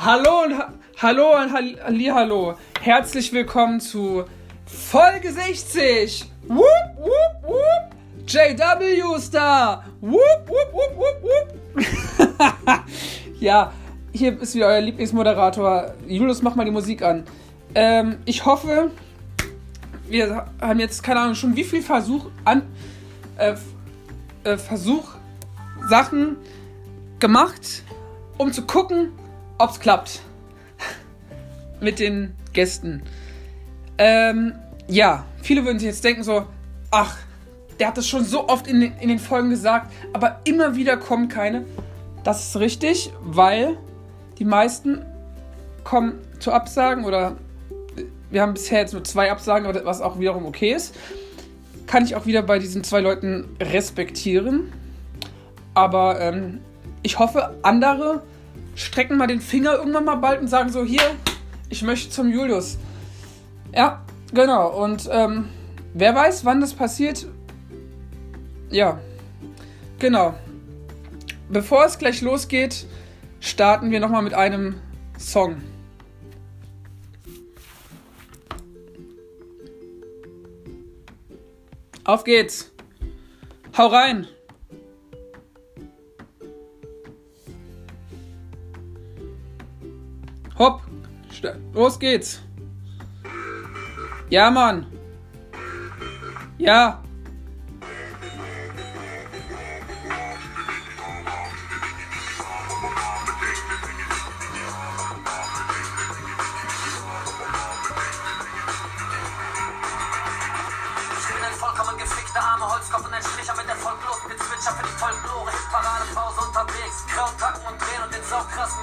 Hallo und ha hallo und halli hallo. Herzlich willkommen zu Folge 60. Whoop, whoop, whoop. JW da. Whoop, whoop, whoop, whoop, whoop. ja, hier ist wieder euer Lieblingsmoderator. Julius, mach mal die Musik an. Ähm, ich hoffe, wir haben jetzt, keine Ahnung, schon wie viel Versuch an, äh, äh, Versuch, Sachen gemacht, um zu gucken, ob es klappt. Mit den Gästen. Ähm, ja, viele würden sich jetzt denken so, ach, der hat das schon so oft in den, in den Folgen gesagt, aber immer wieder kommen keine. Das ist richtig, weil die meisten kommen zu Absagen oder wir haben bisher jetzt nur zwei Absagen, was auch wiederum okay ist. Kann ich auch wieder bei diesen zwei Leuten respektieren. Aber ähm, ich hoffe, andere strecken mal den Finger irgendwann mal bald und sagen so, hier, ich möchte zum Julius. Ja, genau. Und ähm, wer weiß, wann das passiert. Ja, genau. Bevor es gleich losgeht, starten wir nochmal mit einem Song. Auf geht's. Hau rein. Hopp. Los geht's. Ja, Mann. Ja.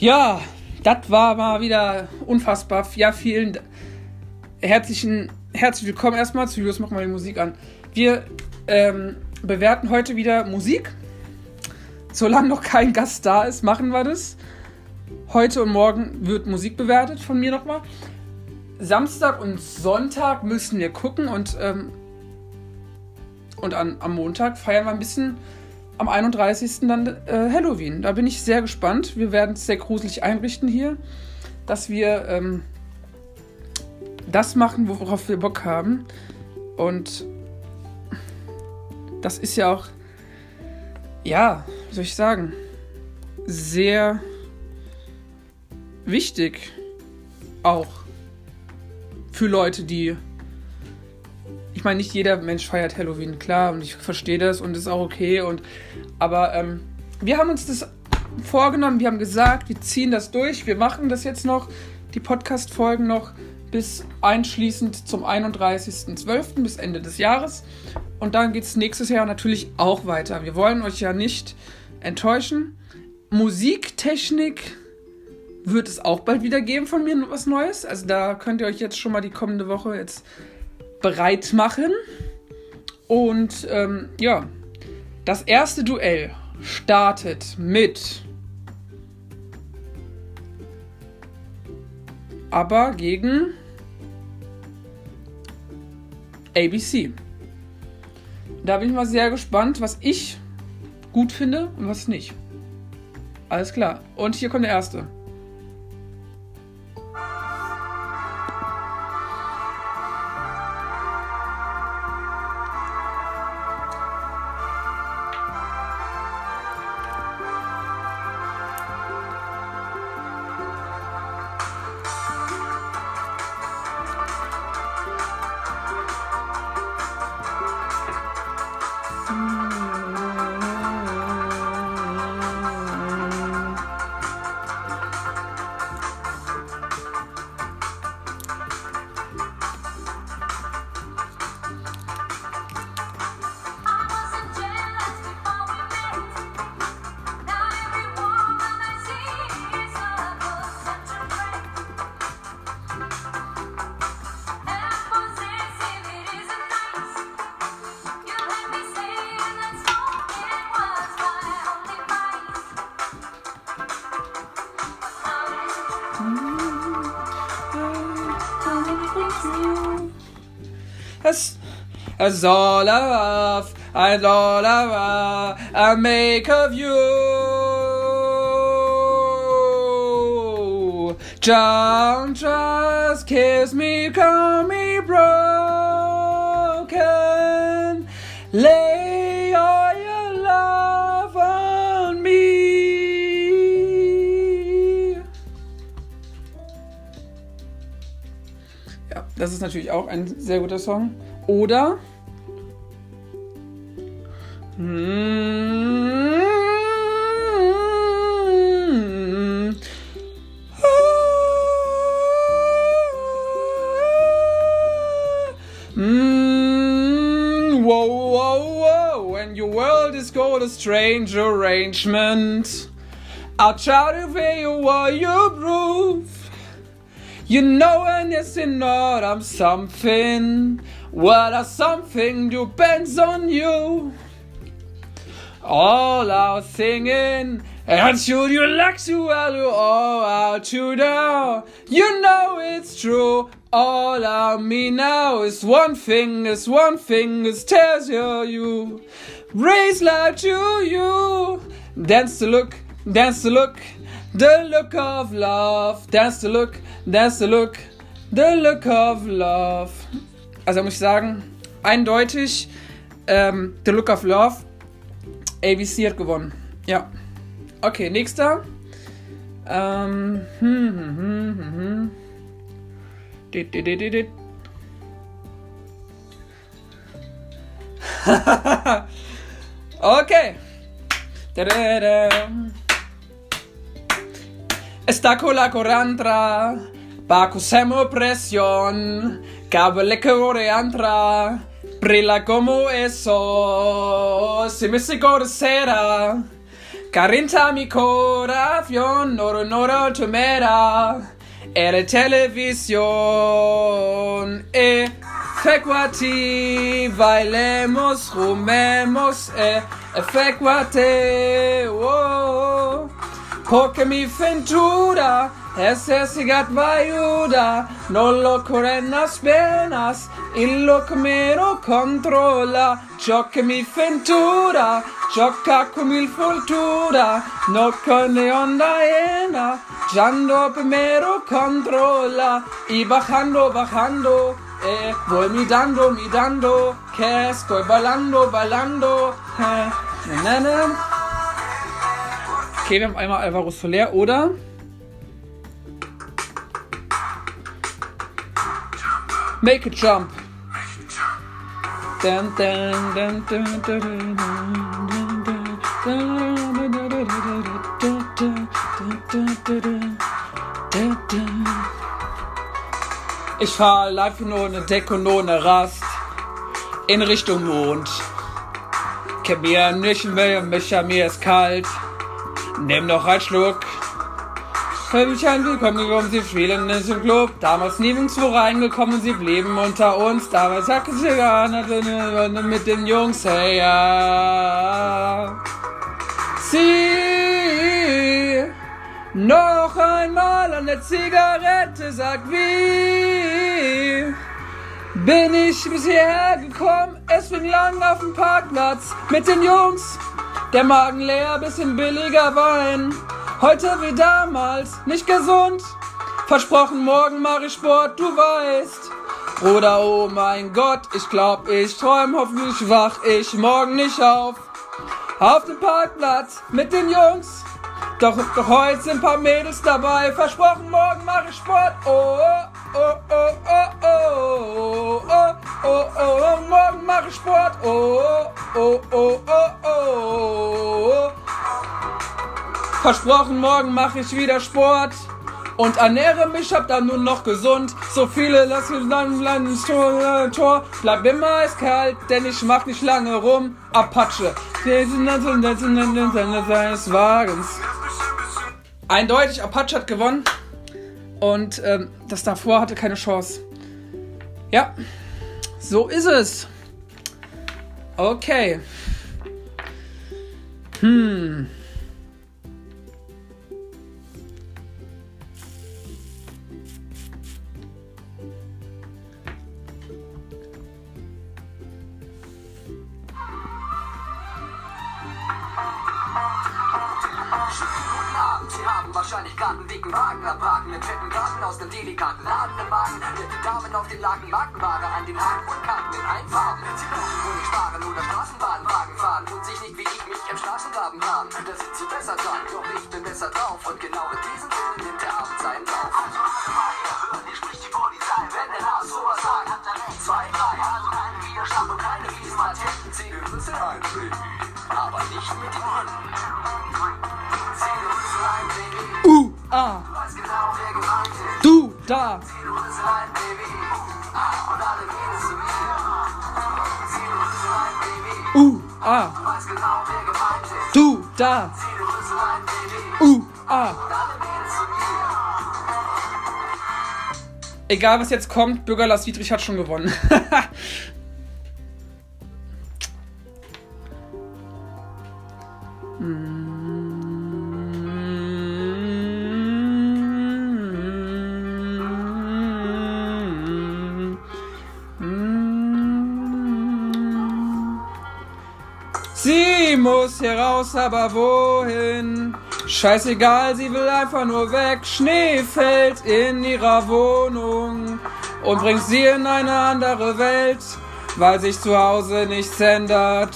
Ja, das war mal wieder unfassbar. Ja, vielen herzlichen, herzlich willkommen erstmal zu Julius, mach mal die Musik an. Wir ähm, bewerten heute wieder Musik. Solange noch kein Gast da ist, machen wir das. Heute und morgen wird Musik bewertet von mir nochmal. Samstag und Sonntag müssen wir gucken und, ähm, und an, am Montag feiern wir ein bisschen am 31. dann äh, Halloween. Da bin ich sehr gespannt. Wir werden es sehr gruselig einrichten hier, dass wir ähm, das machen, worauf wir Bock haben. Und das ist ja auch, ja, wie soll ich sagen, sehr wichtig auch für Leute, die ich meine, nicht jeder Mensch feiert Halloween, klar, und ich verstehe das und ist auch okay. Und, aber ähm, wir haben uns das vorgenommen, wir haben gesagt, wir ziehen das durch, wir machen das jetzt noch, die Podcast-Folgen noch bis einschließend zum 31.12. bis Ende des Jahres. Und dann geht es nächstes Jahr natürlich auch weiter. Wir wollen euch ja nicht enttäuschen. Musiktechnik wird es auch bald wieder geben von mir was Neues. Also da könnt ihr euch jetzt schon mal die kommende Woche jetzt bereit machen. Und ähm, ja, das erste Duell startet mit aber gegen ABC. Da bin ich mal sehr gespannt, was ich gut finde und was nicht. Alles klar. Und hier kommt der erste. That's all I love, and all I love, I make of you. Don't just kiss me, call me broken. Lay all your love on me. Ja, das ist natürlich auch ein sehr guter Song. Oder. Hm. Whoa, whoa, whoa, when your world is called a strange arrangement. I'll try to you what you prove. You know, and yes, and not, I'm something. Well, a something depends on you. All our singing, and should you like to, well, you all out to know. You know it's true. All I me now is one thing, is one thing, is tells you you. Raise life to you. Dance the look, dance the look, the look of love. Dance the look, dance the look, the look of love. Also muss ich sagen, eindeutig, ähm, The Look of Love, ABC hat gewonnen. Ja. Okay, nächster. Ähm, hm, hm, hm, hm, hm. Dit, dit, dit, dit, dit. okay. Da, da, da. Esta cola corantra, baco semo Cab le cuore antra Pri la como eso Si mi si corsera Carinta mi corazion Noro noro tomera Ere television E Fequati Bailemos Rumemos E Fequate oh, oh, oh. Porque mi ventura es esigat vaiuda, no lo corren las penas, y lo que me lo controla, che mi ventura, gioca con il fortuna, no con le onda ena, yando primero controla, y bajando, bajando, eh, voy mirando, mirando, que estoy bailando, bailando, eh, na, na, na. Okay, wir haben einmal Alvaro Soler Make a Jump. Dun, dun, dun. Ich fahr live nur eine Deck und eine Rast in Richtung Mond. Kenn mir nicht mehr, mich mir ist kalt. Nimm noch einen Schluck. Hölbchen, willkommen gekommen, sie spielen in diesem Club. Damals nirgendwo reingekommen, sie blieben unter uns. Damals sagten sie gar nicht mit den Jungs, hey, ja. Sie noch einmal an der Zigarette, sagt wie. Bin ich bis hierher gekommen, es fing lang auf dem Parkplatz mit den Jungs. Der Magen leer, bisschen billiger Wein. Heute wie damals, nicht gesund. Versprochen, morgen mache ich Sport, du weißt. Bruder, oh mein Gott, ich glaub, ich träum, hoffentlich wach ich morgen nicht auf. Auf dem Parkplatz mit den Jungs. Doch, doch heute sind ein paar Mädels dabei. Versprochen, morgen mache ich Sport. Oh, oh, oh, oh, oh, oh, oh, oh, oh, morgen mache ich Sport. Oh, oh, oh, oh, oh. Versprochen, morgen mache ich wieder Sport. Und ernähre mich, hab dann nur noch gesund. So viele lassen dann ins Tor, äh, Tor. Bleib immer eiskalt, denn ich mach nicht lange rum. Apache. seines Wagens. Eindeutig, Apache hat gewonnen. Und ähm, das davor hatte keine Chance. Ja, so ist es. Okay. Hm. Wagen abhaken, mit fetten Karten aus dem delikaten Laden im Wagen, nette Damen auf den Laken, Markenware an den Haken und Karten in allen Farben. Nicht sparen oder Straßenbahnwagen fahren und sich nicht wie ich mich im Straßengraben haben. Da sind sie besser dran, doch ich bin besser drauf und genau in diesem Sinne nimmt der Abend seinen Lauf. Also warte mal her, hören, hier spricht die Polizei, wenn der Lars sowas sagt, hat er recht. Zwei, drei, also keine Widerstand und keine Riesenmatienten, zehn Grüße ein, Baby, aber nicht mit den Händen. Zehn Grüße ein, Baby, Uh, ah, du da. Uh, ah, du da. Uh, ah. Egal was jetzt kommt, Bürger Lars Dietrich hat schon gewonnen. muss aber wohin? Scheißegal, sie will einfach nur weg. Schnee fällt in ihrer Wohnung und bringt sie in eine andere Welt, weil sich zu Hause nichts ändert.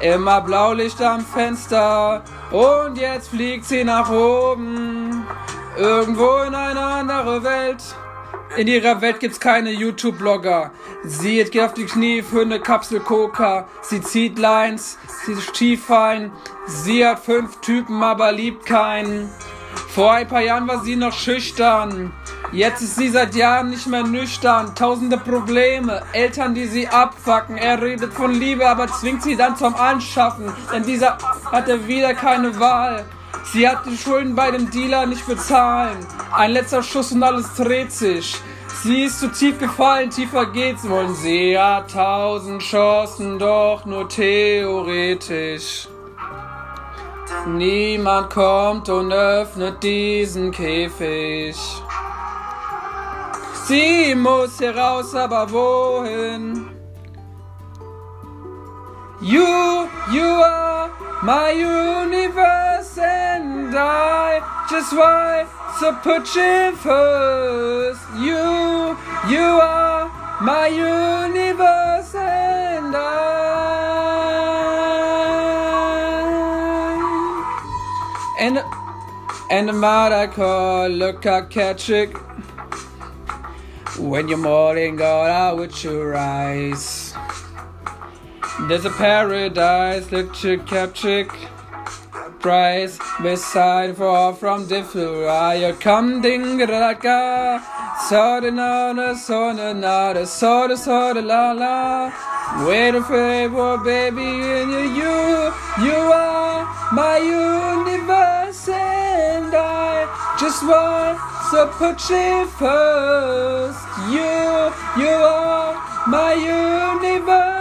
Immer Blaulicht am Fenster und jetzt fliegt sie nach oben. Irgendwo in eine andere Welt. In ihrer Welt gibt's keine YouTube-Blogger. Sie geht auf die Knie für eine Kapsel Coca. Sie zieht Lines, sie ist Stiefein. Sie hat fünf Typen, aber liebt keinen. Vor ein paar Jahren war sie noch schüchtern. Jetzt ist sie seit Jahren nicht mehr nüchtern. Tausende Probleme, Eltern, die sie abfacken. Er redet von Liebe, aber zwingt sie dann zum Anschaffen. Denn dieser hatte wieder keine Wahl. Sie hat die Schulden bei dem Dealer nicht bezahlen. Ein letzter Schuss und alles dreht sich. Sie ist zu tief gefallen, tiefer geht's wollen. Sie hat tausend Chancen, doch nur theoretisch. Niemand kommt und öffnet diesen Käfig. Sie muss hier raus, aber wohin? You, you are my universe and I just want to put you first. You, you are my universe and I. And, and mother I call look at catch it. When you're morning, God out with your eyes. There's a paradise, you capture price beside far from the fire. Come ding da ga, so the na da so the na da so the so the la la. Wait a favor, baby, and you, you, you are my universe, and I just want to put you first. You, you are my universe,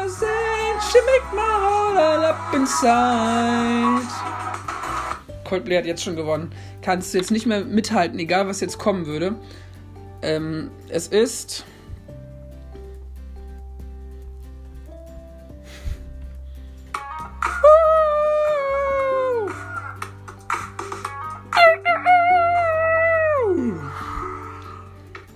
she make my heart all up inside. Coldplay hat jetzt schon gewonnen. Kannst du jetzt nicht mehr mithalten, egal was jetzt kommen würde. Ähm, es ist.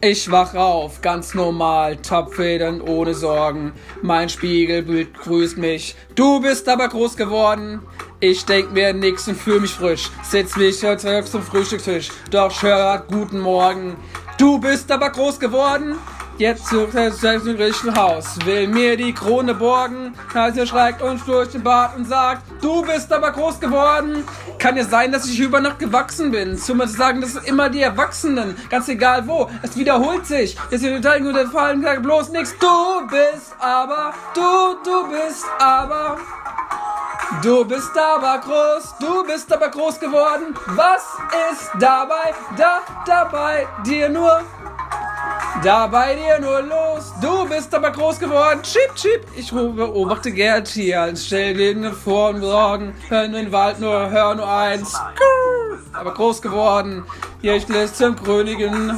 Ich wach auf, ganz normal, Topfedern ohne Sorgen. Mein Spiegelbild grüßt mich. Du bist aber groß geworden. Ich denk mir nix und fühl mich frisch. Setz mich heute zum Frühstückstisch. Doch hör guten Morgen. Du bist aber groß geworden. Jetzt sucht er selbst im richtigen Haus. Will mir die Krone borgen. Also schreckt uns durch den Bart und sagt, du bist aber groß geworden. Kann ja sein, dass ich über Nacht gewachsen bin. Zumindest sagen das sind immer die Erwachsenen. Ganz egal wo. Es wiederholt sich. Es ist total gut, fallen bloß nix. Du bist aber, du, du bist aber. Du bist aber groß, du bist aber groß geworden. Was ist dabei, da, dabei dir nur? Dabei dir nur los, du bist aber groß geworden. Chip, chip, ich beobachte Gerd hier stell den vor und sorgen. Hör nur den Wald nur, hör nur eins. Aber groß geworden. Hier, ich lässt zum Grönigen,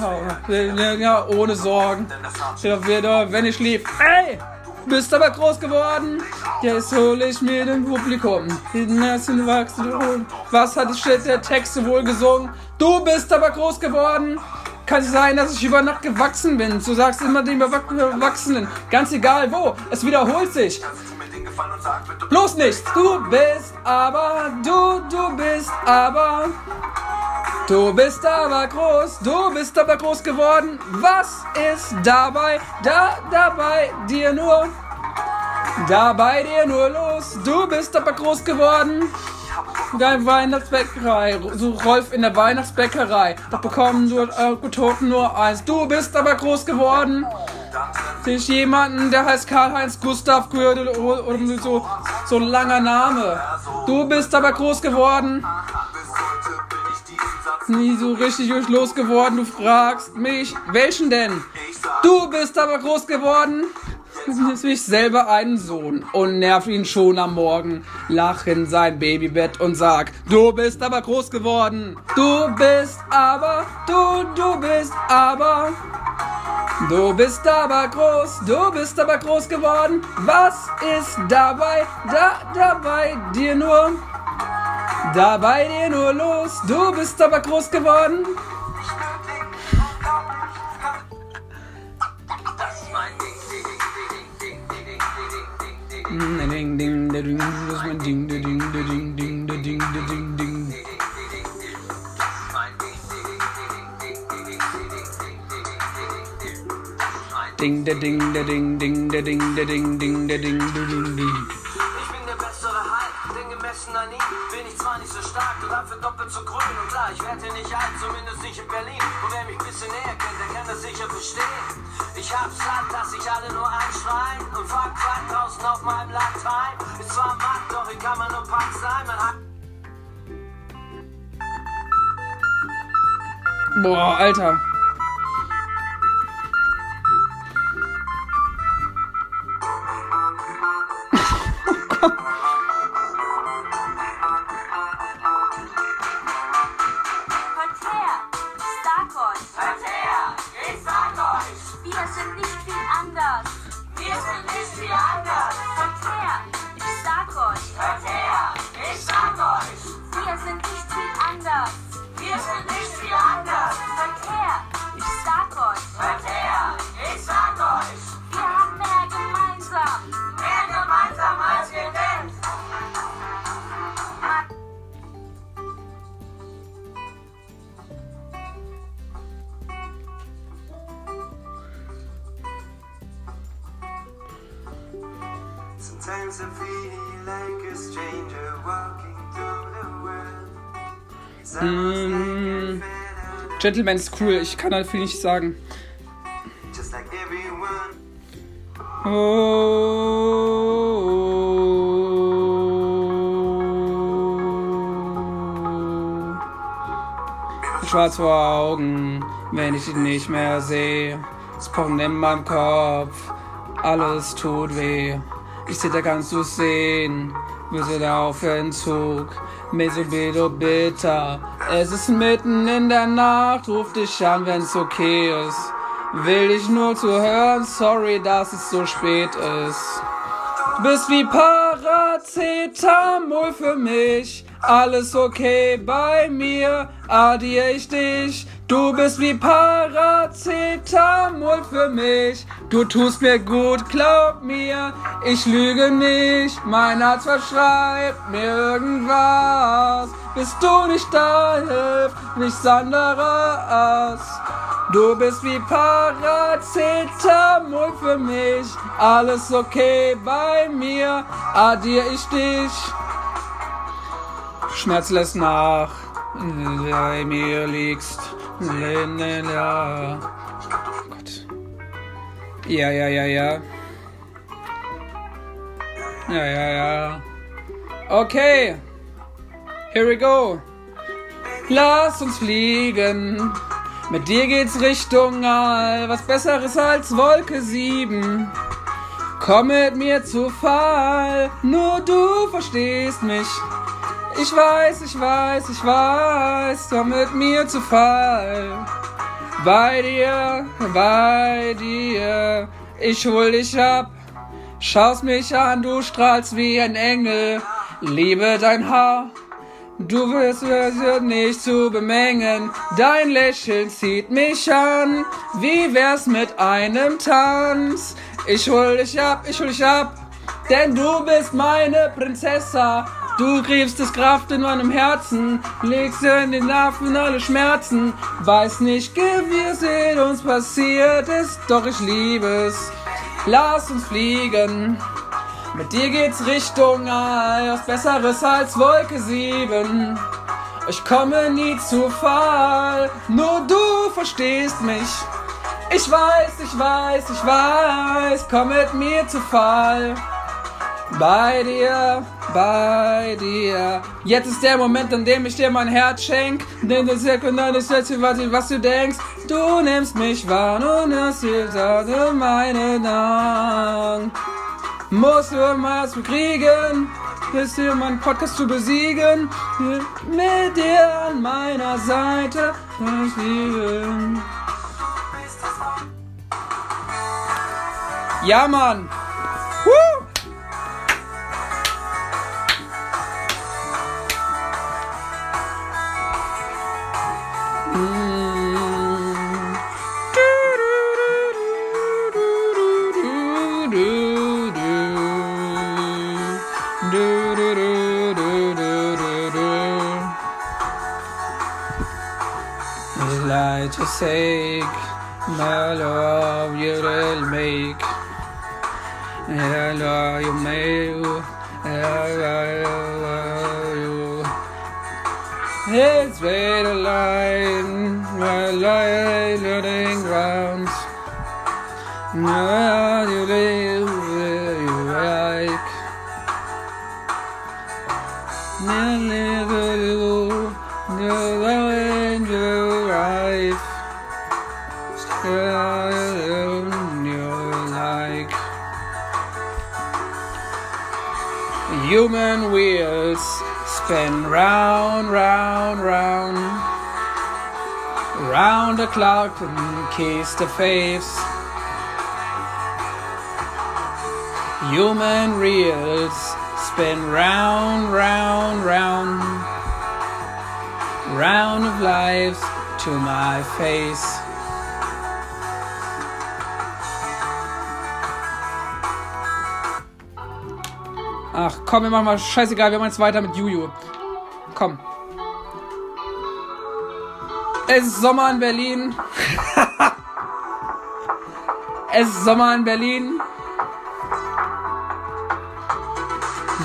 ja, ohne Sorgen. Steht auf wieder, wenn ich lief. Ey! bist aber groß geworden. Jetzt hol ich mir den Publikum. Den ersten Wachsen. Was hat der Text wohl gesungen? Du bist aber groß geworden. Kann es sein, dass ich über Nacht gewachsen bin? Du sagst immer dem Erwachsenen. Ganz egal wo. Es wiederholt sich. Bloß nichts. Du bist aber, du, du bist aber. Du bist aber groß, du bist aber groß geworden. Was ist dabei, da, dabei dir nur? Dabei dir nur los, du bist aber groß geworden. Deine Weihnachtsbäckerei, so Rolf in der Weihnachtsbäckerei. Doch bekommen nur äh, nur eins. Du bist aber groß geworden. Sich jemanden, der heißt Karl-Heinz Gustav Gödel oder so, so ein langer Name. Du bist aber groß geworden nie so richtig los geworden. Du fragst mich, welchen denn? Du bist aber groß geworden. Jetzt will ich selber einen Sohn und nerv ihn schon am Morgen. Lach in sein Babybett und sag, du bist aber groß geworden. Du bist aber, du, du bist aber. Du bist aber groß, du bist aber groß geworden. Was ist dabei, da, dabei dir nur? Da bei dir nur los, du bist aber groß geworden. Ding, ding, ding, ding, das ist mein Ding, ding, ding, ding, ding, ding, ding, ding. Ding, der Ding, der Ding, Ding, der Ding, der Ding, Ding, der Ding, der Ding, Ding. ich werde nicht alt, zumindest nicht in Berlin. Und wer mich ein bisschen näher kennt, der sicher verstehen. Ich hab's satt, dass sich alle nur anschreien und fuck fuck draußen auf meinem Latein. Ist zwar matt, doch ich kann man nur Punk sein. Man hat Boah, Alter. Mm, Gentleman ist cool, ich kann halt viel nicht sagen. Oh. Schwarz vor Augen, wenn ich ihn nicht mehr sehe. Es pochen in meinem Kopf, alles tut weh. Ich zitter, kannst du sehen. Wir sind auf Entzug. Mesobedo bitter. Es ist mitten in der Nacht. Ruf dich an, wenn's okay ist. Will ich nur zu hören. Sorry, dass es so spät ist. Du bist wie Paracetamol für mich. Alles okay bei mir. Addiere ich dich. Du bist wie Paracetamol für mich. Du tust mir gut, glaub mir, ich lüge nicht. Mein Arzt verschreibt mir irgendwas. Bist du nicht da, hilft nichts anderes. Du bist wie Paracetamol für mich. Alles okay bei mir, addier ich dich. Schmerz lässt nach, bei mir liegst. Ja. Gott. Ja, ja, ja, ja. Ja, ja, ja. Okay. Here we go. Lass uns fliegen. Mit dir geht's Richtung All. Was Besseres als Wolke 7. Komm mit mir zu Fall. Nur du verstehst mich. Ich weiß, ich weiß, ich weiß, komm mit mir zu Fall. Bei dir, bei dir, ich hol dich ab. Schaust mich an, du strahlst wie ein Engel. Liebe dein Haar. Du wirst es nicht zu bemängen. Dein Lächeln zieht mich an. Wie wär's mit einem Tanz? Ich hol dich ab, ich hol dich ab. Denn du bist meine Prinzessa. Du griffst es Kraft in meinem Herzen, legst in den Nerven alle Schmerzen. Weiß nicht, wie es in uns passiert ist, doch ich liebe es. Lass uns fliegen. Mit dir geht's Richtung was Besseres als Wolke 7. Ich komme nie zu Fall, nur du verstehst mich. Ich weiß, ich weiß, ich weiß, komm mit mir zu Fall. Bei dir, bei dir. Jetzt ist der Moment, an dem ich dir mein Herz schenk. Denn das ist jetzt, was du denkst. Du nimmst mich wahr und das ist also meine Dank. Musst du was bekriegen, bis dir meinen Podcast zu besiegen. Mit dir an meiner Seite, das Lieben. Ja, Mann. Human wheels spin round, round, round, round the clock and kiss the face. Human reels spin round, round, round, round of lives to my face. Ach komm, wir machen mal scheißegal, wir machen jetzt weiter mit Juju. Komm. Es ist Sommer in Berlin. es ist Sommer in Berlin.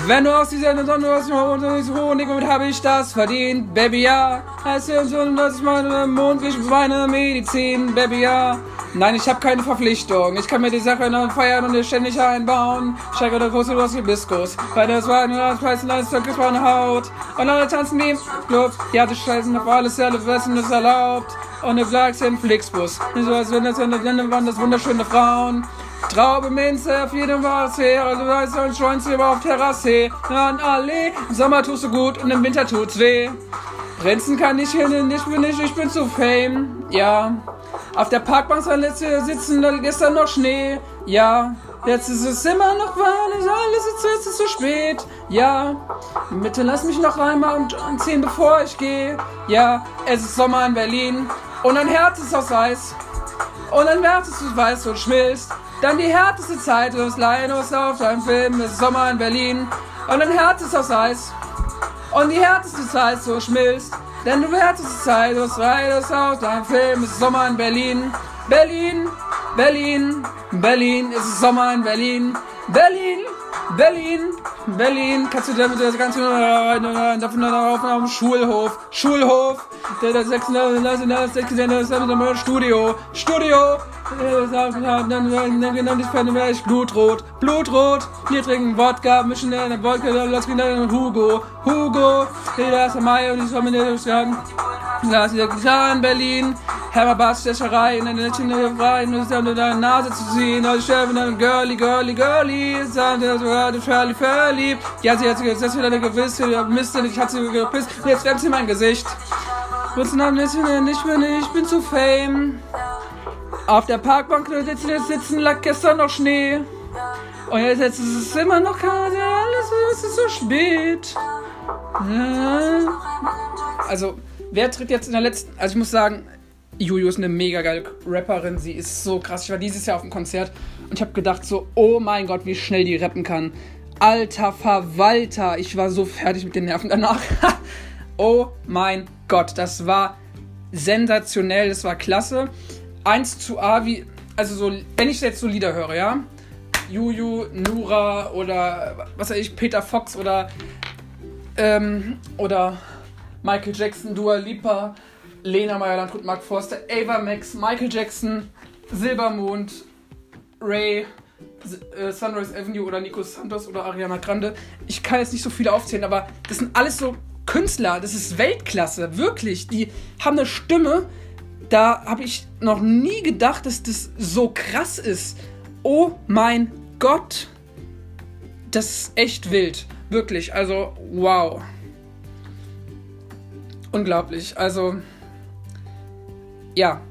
Wenn du aus dieser Sonne aus dem Honig und habe ich das verdient, Baby, ja. Heißt ja so, das ist meine Mond, ich meine Medizin, Baby, ja. Nein, ich habe keine Verpflichtung. Ich kann mir die Sache noch feiern und ständig einbauen. Steige der große los Hibiskus. Weil das war nur das weiße Leistung, das war eine Haut. Und alle tanzen wie im Club. Ja, die scheißen auf alles, alle wissen, das erlaubt. Und du bleibst im Flixbus. So als wenn das in der Länder waren, das wunderschöne Frauen. Traube, Minze, auf jedem Wasser, also weißt du, und Schweinzimmer auf Terrasse. An Allee, im Sommer tust du gut und im Winter tut's weh. Prinzen kann ich hier nicht, bin ich, ich bin zu fame, ja. Auf der Parkbank sitzen gestern noch Schnee, ja. Jetzt ist es immer noch warm, alles ist, jetzt ist zu spät, ja. Bitte lass mich noch einmal und ziehen, bevor ich gehe, ja. Es ist Sommer in Berlin und ein Herz ist aus Eis. Und Herz ist aus Weiß und schmilzt. Dann die härteste Zeit des Linus auf deinem Film ist Sommer in Berlin. Und Herz ist aus Eis. Und die härteste Zeit so schmilzt. Denn du härteste Zeit des Reiters auf deinem Film ist Sommer in Berlin. Berlin, Berlin, Berlin, es ist Sommer in Berlin. Berlin, Berlin, Berlin. Kannst du damit das ganze davon auf dem Schulhof, Schulhof, der der 6. Studio, Studio. Dann werde ich Blutrot, Blutrot. Wir trinken Wodka, mischen in der Wodka, lass mich dann Hugo, Hugo. Der ist Mai und ich soll mir nicht sagen. Lass dich in Berlin. Hammerbassstecherei in der Nettchen rein, um deine Nase zu ziehen. Also Chefin, dann Girlie, Girlie, Girlie. Sagen sie, du Charlie verliebt. Ja, sie hat sich jetzt wieder eine gewisse Mist, ich hatte sie gepisst. Jetzt wärmt sie mein Gesicht. Kurz nach dem ich bin, ich bin zu fame. Auf der Parkbank sitzen, sitzen lag gestern noch Schnee. Und jetzt, ist es immer noch alles, es ist so spät. Also, wer tritt jetzt in der letzten. Also, ich muss sagen, Juju ist eine mega geile Rapperin. Sie ist so krass. Ich war dieses Jahr auf dem Konzert und ich habe gedacht, so, oh mein Gott, wie schnell die rappen kann. Alter Verwalter, ich war so fertig mit den Nerven danach. oh mein Gott, das war sensationell, das war klasse. 1 zu A, wie, also so, wenn ich jetzt so Lieder höre, ja, Juju, Nura oder was weiß ich, Peter Fox oder ähm, oder Michael Jackson, Dua Lipa, Lena Meyer-Landrut, Mark Forster, Ava Max, Michael Jackson, Silbermond, Ray, äh, Sunrise Avenue oder Nico Santos oder Ariana Grande. Ich kann jetzt nicht so viele aufzählen, aber das sind alles so Künstler, das ist Weltklasse, wirklich. Die haben eine Stimme, da habe ich noch nie gedacht, dass das so krass ist. Oh mein Gott, das ist echt wild, wirklich. Also, wow. Unglaublich. Also, ja,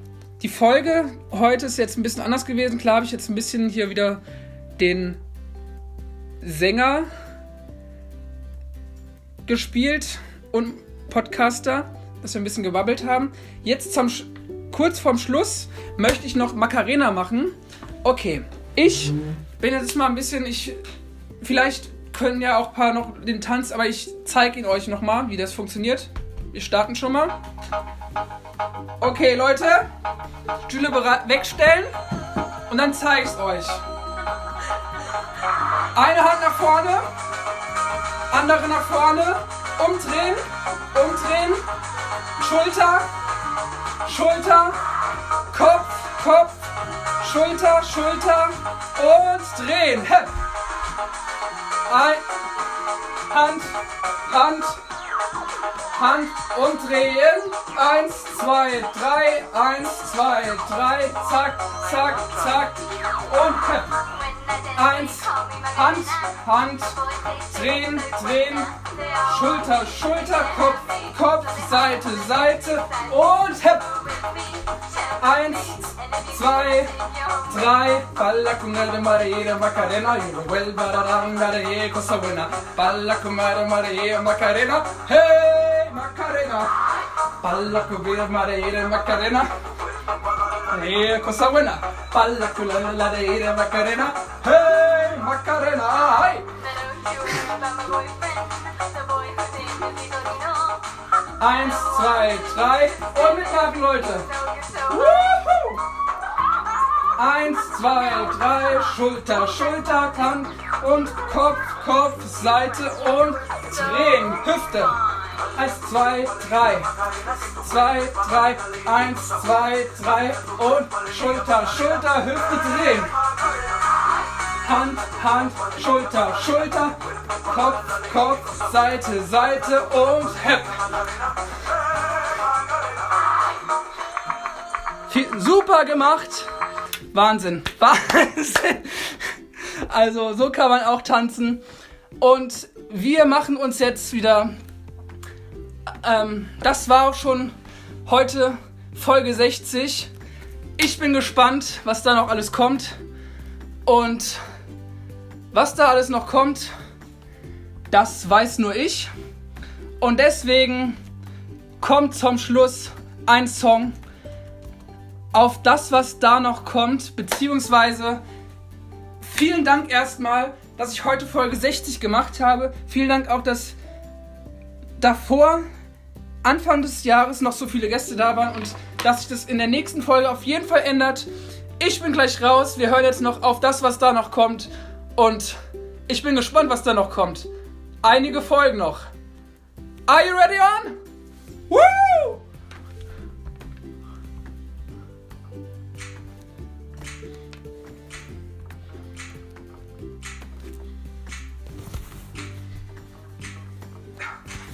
die Folge heute ist jetzt ein bisschen anders gewesen. Klar habe ich jetzt ein bisschen hier wieder den Sänger gespielt und Podcaster, dass wir ein bisschen gewabbelt haben. Jetzt zum kurz vorm Schluss möchte ich noch Macarena machen. Okay, ich bin jetzt mal ein bisschen, ich vielleicht können ja auch ein paar noch den Tanz, aber ich zeige ihn euch noch mal, wie das funktioniert. Wir starten schon mal. Okay, Leute, Stühle wegstellen und dann zeige ich es euch. Eine Hand nach vorne, andere nach vorne, umdrehen, umdrehen, Schulter, Schulter, Kopf, Kopf, Schulter, Schulter und drehen. Hep. Ein, Hand, Hand, Hand und drehen. Eins, zwei, drei, eins, zwei, drei, zack, zack, zack und hep. Eins, Hand, Hand, drehen, drehen, Schulter, Schulter, Kopf, Kopf, Seite, Seite und hep. Eins, zwei, drei, palla con el Maria Macarena, yo vuelvo a dar cosa buena, palla con Maria Macarena, hey Macarena, palla con Maria Macarena. Hey, cosa buena. Palla con la de Macarena. Hey, Macarena. Ay. Eins, zwei, drei und mitmachen, Leute. Woohoo! Eins, zwei, drei, Schulter, Schulter, Hand und Kopf, Kopf, Seite und drehen, Hüfte. Eins, zwei, drei. Zwei, drei, eins, zwei, drei und Schulter, Schulter, Hüfte drehen. Hand, Hand, Schulter, Schulter, Kopf, Kopf, Seite, Seite und Hep. Super gemacht. Wahnsinn. Wahnsinn. Also so kann man auch tanzen. Und wir machen uns jetzt wieder. Ähm, das war auch schon heute Folge 60. Ich bin gespannt, was da noch alles kommt. Und was da alles noch kommt, das weiß nur ich. Und deswegen kommt zum Schluss ein Song auf das, was da noch kommt, beziehungsweise vielen Dank erstmal, dass ich heute Folge 60 gemacht habe. Vielen Dank auch, dass davor, Anfang des Jahres, noch so viele Gäste da waren und dass sich das in der nächsten Folge auf jeden Fall ändert. Ich bin gleich raus. Wir hören jetzt noch auf das, was da noch kommt. Und ich bin gespannt, was da noch kommt. Einige Folgen noch. Are you ready on? Woo!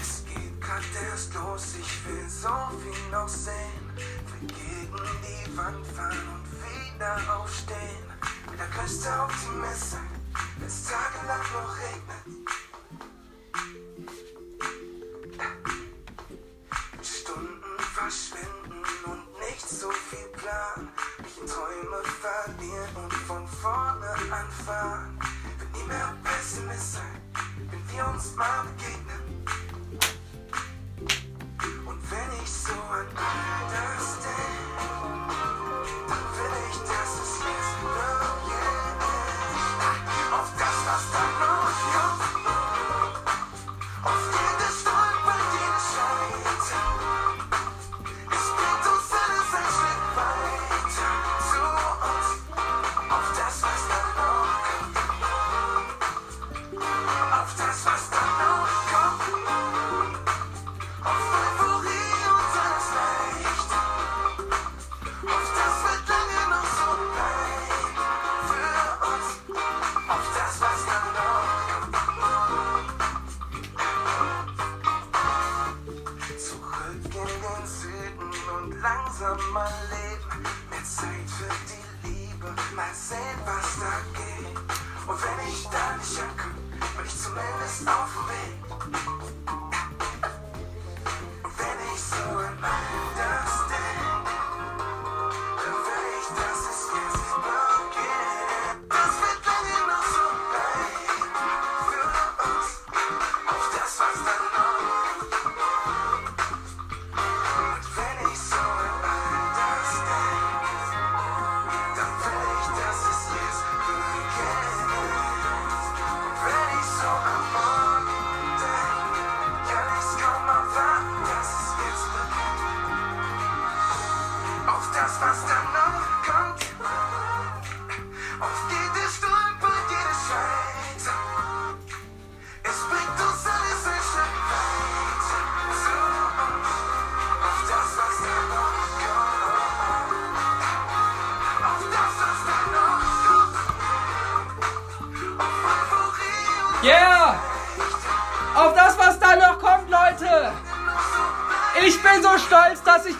Es geht grad erst los, ich will so viel noch sehen. Will gegen die Wand fahren und wieder aufstehen. Mit der größte Optimist, wenn's tagelang noch regnet.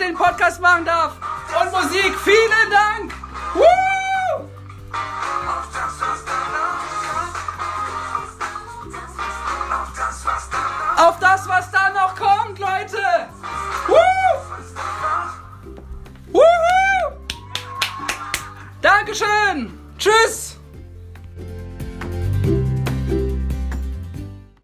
Den Podcast machen darf.